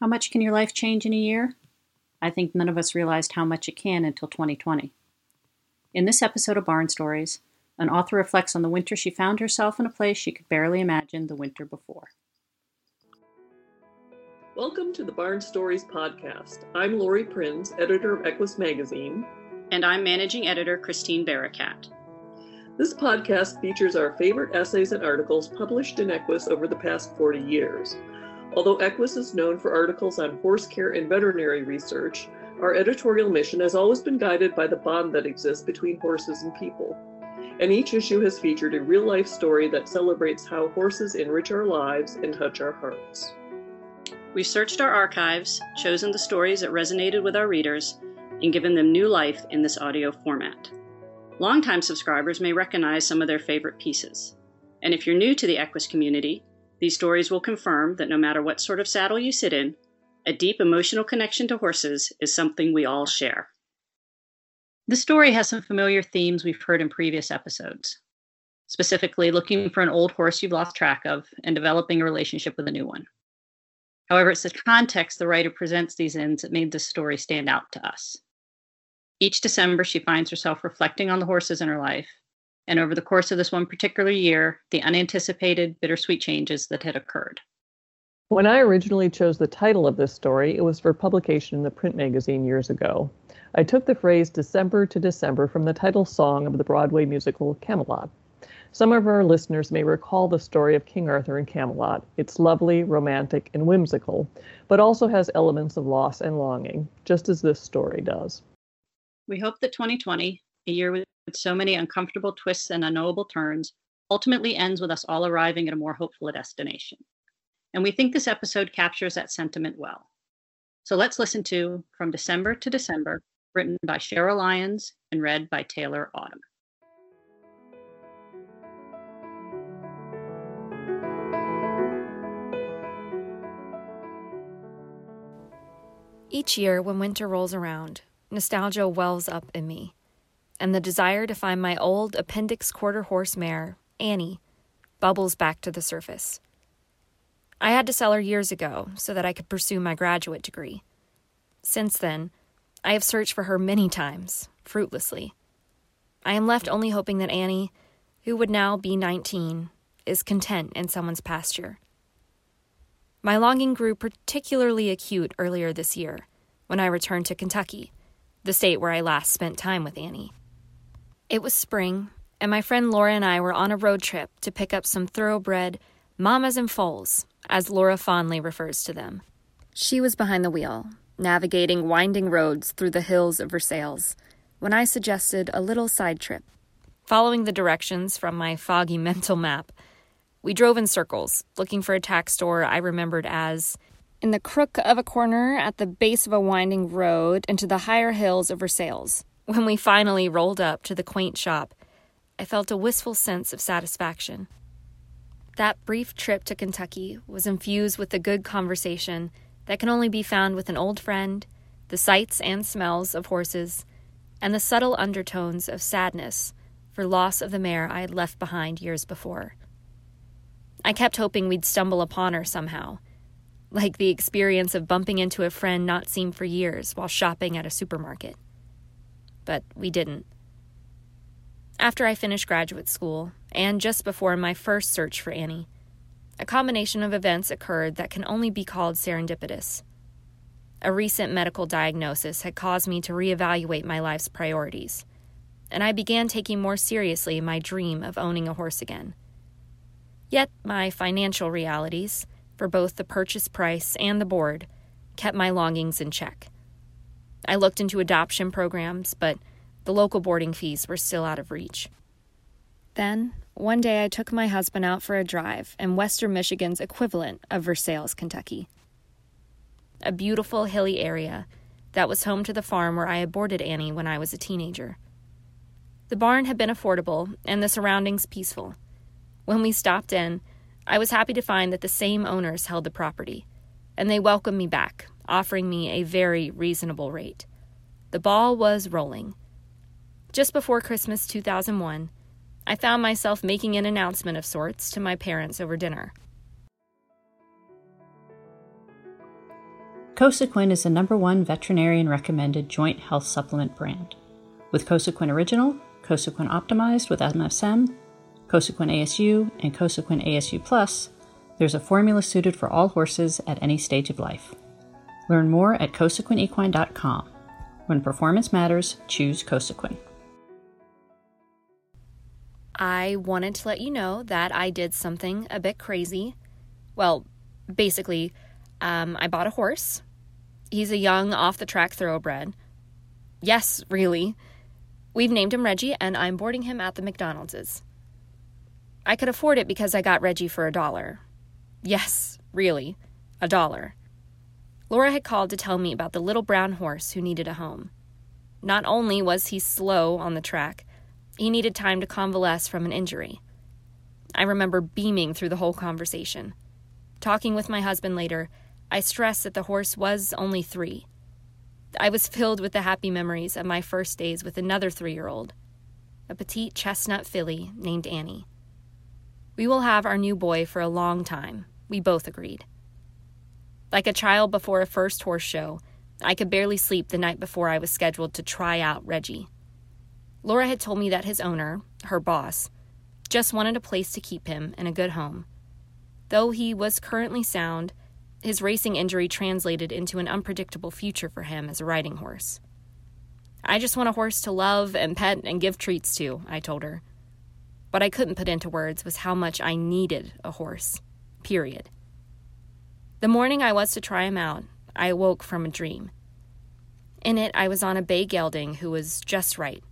How much can your life change in a year? I think none of us realized how much it can until 2020. In this episode of Barn Stories, an author reflects on the winter she found herself in a place she could barely imagine the winter before. Welcome to the Barn Stories podcast. I'm Laurie Prinz, editor of Equus Magazine. And I'm managing editor Christine Barakat. This podcast features our favorite essays and articles published in Equus over the past 40 years. Although Equus is known for articles on horse care and veterinary research, our editorial mission has always been guided by the bond that exists between horses and people. And each issue has featured a real life story that celebrates how horses enrich our lives and touch our hearts. We've searched our archives, chosen the stories that resonated with our readers, and given them new life in this audio format. Longtime subscribers may recognize some of their favorite pieces. And if you're new to the Equus community, these stories will confirm that no matter what sort of saddle you sit in, a deep emotional connection to horses is something we all share. The story has some familiar themes we've heard in previous episodes, specifically looking for an old horse you've lost track of and developing a relationship with a new one. However, it's the context the writer presents these in that made this story stand out to us. Each December, she finds herself reflecting on the horses in her life and over the course of this one particular year, the unanticipated bittersweet changes that had occurred. When I originally chose the title of this story, it was for publication in the print magazine years ago. I took the phrase December to December from the title song of the Broadway musical Camelot. Some of our listeners may recall the story of King Arthur and Camelot. It's lovely, romantic, and whimsical, but also has elements of loss and longing, just as this story does. We hope that 2020, a year with so many uncomfortable twists and unknowable turns, ultimately ends with us all arriving at a more hopeful destination. And we think this episode captures that sentiment well. So let's listen to From December to December, written by Cheryl Lyons and read by Taylor Autumn. Each year, when winter rolls around, nostalgia wells up in me and the desire to find my old appendix quarter horse mare, Annie, bubbles back to the surface. I had to sell her years ago so that I could pursue my graduate degree. Since then, I have searched for her many times, fruitlessly. I am left only hoping that Annie, who would now be 19, is content in someone's pasture. My longing grew particularly acute earlier this year when I returned to Kentucky, the state where I last spent time with Annie. It was spring, and my friend Laura and I were on a road trip to pick up some thoroughbred mamas and foals, as Laura fondly refers to them. She was behind the wheel, navigating winding roads through the hills of Versailles, when I suggested a little side trip. Following the directions from my foggy mental map, we drove in circles, looking for a tack store I remembered as in the crook of a corner at the base of a winding road into the higher hills of Versailles. When we finally rolled up to the quaint shop, I felt a wistful sense of satisfaction. That brief trip to Kentucky was infused with the good conversation that can only be found with an old friend, the sights and smells of horses, and the subtle undertones of sadness for loss of the mare I had left behind years before. I kept hoping we'd stumble upon her somehow, like the experience of bumping into a friend not seen for years while shopping at a supermarket but we didn't. After I finished graduate school, and just before my first search for Annie, a combination of events occurred that can only be called serendipitous. A recent medical diagnosis had caused me to reevaluate my life's priorities, and I began taking more seriously my dream of owning a horse again. Yet, my financial realities, for both the purchase price and the board, kept my longings in check. I looked into adoption programs, but the local boarding fees were still out of reach. Then, one day I took my husband out for a drive in western Michigan's equivalent of Versailles, Kentucky. A beautiful hilly area that was home to the farm where I had boarded Annie when I was a teenager. The barn had been affordable and the surroundings peaceful. When we stopped in, I was happy to find that the same owners held the property, and they welcomed me back offering me a very reasonable rate. The ball was rolling. Just before Christmas 2001, I found myself making an announcement of sorts to my parents over dinner. Cosequin is the number one veterinarian recommended joint health supplement brand. With Cosequin Original, Cosequin Optimized with MSM, Cosequin ASU, and Cosequin ASU Plus, there's a formula suited for all horses at any stage of life. Learn more at cosequinequine.com. When performance matters, choose Cosequin. I wanted to let you know that I did something a bit crazy. Well, basically, um, I bought a horse. He's a young, off the track thoroughbred. Yes, really. We've named him Reggie, and I'm boarding him at the McDonald's. I could afford it because I got Reggie for a dollar. Yes, really, a dollar. Laura had called to tell me about the little brown horse who needed a home. Not only was he slow on the track, he needed time to convalesce from an injury. I remember beaming through the whole conversation. Talking with my husband later, I stressed that the horse was only three. I was filled with the happy memories of my first days with another three year old, a petite chestnut filly named Annie. We will have our new boy for a long time, we both agreed. Like a child before a first horse show, I could barely sleep the night before I was scheduled to try out Reggie. Laura had told me that his owner, her boss, just wanted a place to keep him and a good home. Though he was currently sound, his racing injury translated into an unpredictable future for him as a riding horse. I just want a horse to love and pet and give treats to, I told her. What I couldn't put into words was how much I needed a horse. Period. The morning I was to try him out, I awoke from a dream. In it, I was on a bay gelding who was just right,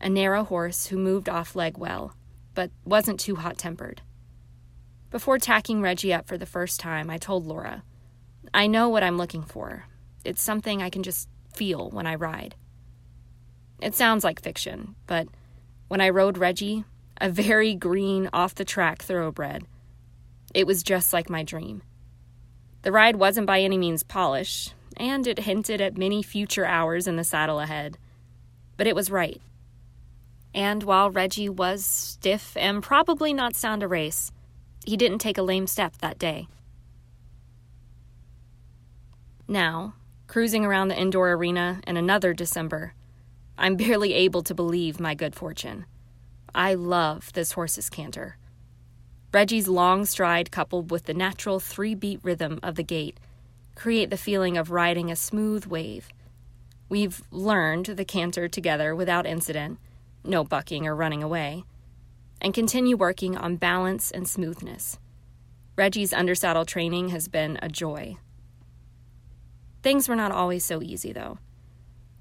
a narrow horse who moved off leg well, but wasn't too hot tempered. Before tacking Reggie up for the first time, I told Laura, I know what I'm looking for. It's something I can just feel when I ride. It sounds like fiction, but when I rode Reggie, a very green, off the track thoroughbred, it was just like my dream. The ride wasn't by any means polished, and it hinted at many future hours in the saddle ahead. But it was right. And while Reggie was stiff and probably not sound a race, he didn't take a lame step that day. Now, cruising around the indoor arena in another December, I'm barely able to believe my good fortune. I love this horse's canter. Reggie's long stride, coupled with the natural three beat rhythm of the gait, create the feeling of riding a smooth wave. We've learned the canter together without incident, no bucking or running away and continue working on balance and smoothness. Reggie's undersaddle training has been a joy. Things were not always so easy, though.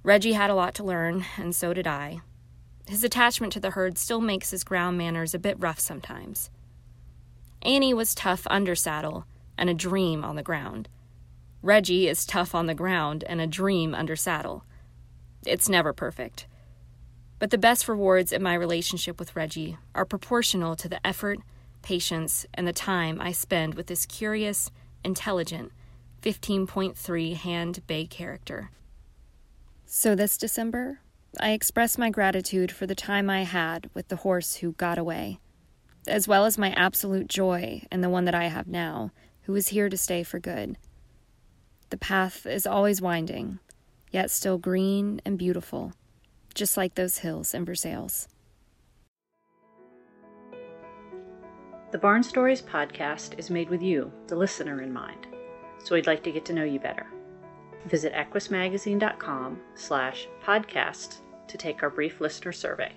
Reggie had a lot to learn, and so did I. His attachment to the herd still makes his ground manners a bit rough sometimes. Annie was tough under saddle and a dream on the ground. Reggie is tough on the ground and a dream under saddle. It's never perfect. But the best rewards in my relationship with Reggie are proportional to the effort, patience, and the time I spend with this curious, intelligent 15.3 hand bay character. So this December, I express my gratitude for the time I had with the horse who got away, as well as my absolute joy and the one that I have now, who is here to stay for good. The path is always winding, yet still green and beautiful just like those hills in Versailles. The Barn Stories podcast is made with you, the listener, in mind, so we'd like to get to know you better. Visit equusmagazine.com slash podcast to take our brief listener survey.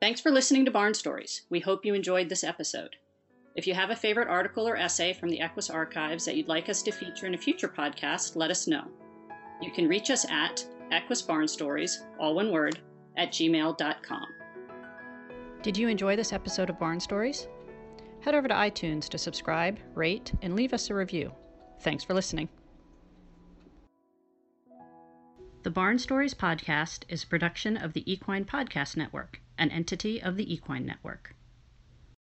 Thanks for listening to Barn Stories. We hope you enjoyed this episode. If you have a favorite article or essay from the Equus archives that you'd like us to feature in a future podcast, let us know. You can reach us at Equus Barn Stories, all one word, at gmail.com. Did you enjoy this episode of Barn Stories? Head over to iTunes to subscribe, rate, and leave us a review. Thanks for listening. The Barn Stories podcast is a production of the Equine Podcast Network, an entity of the Equine Network.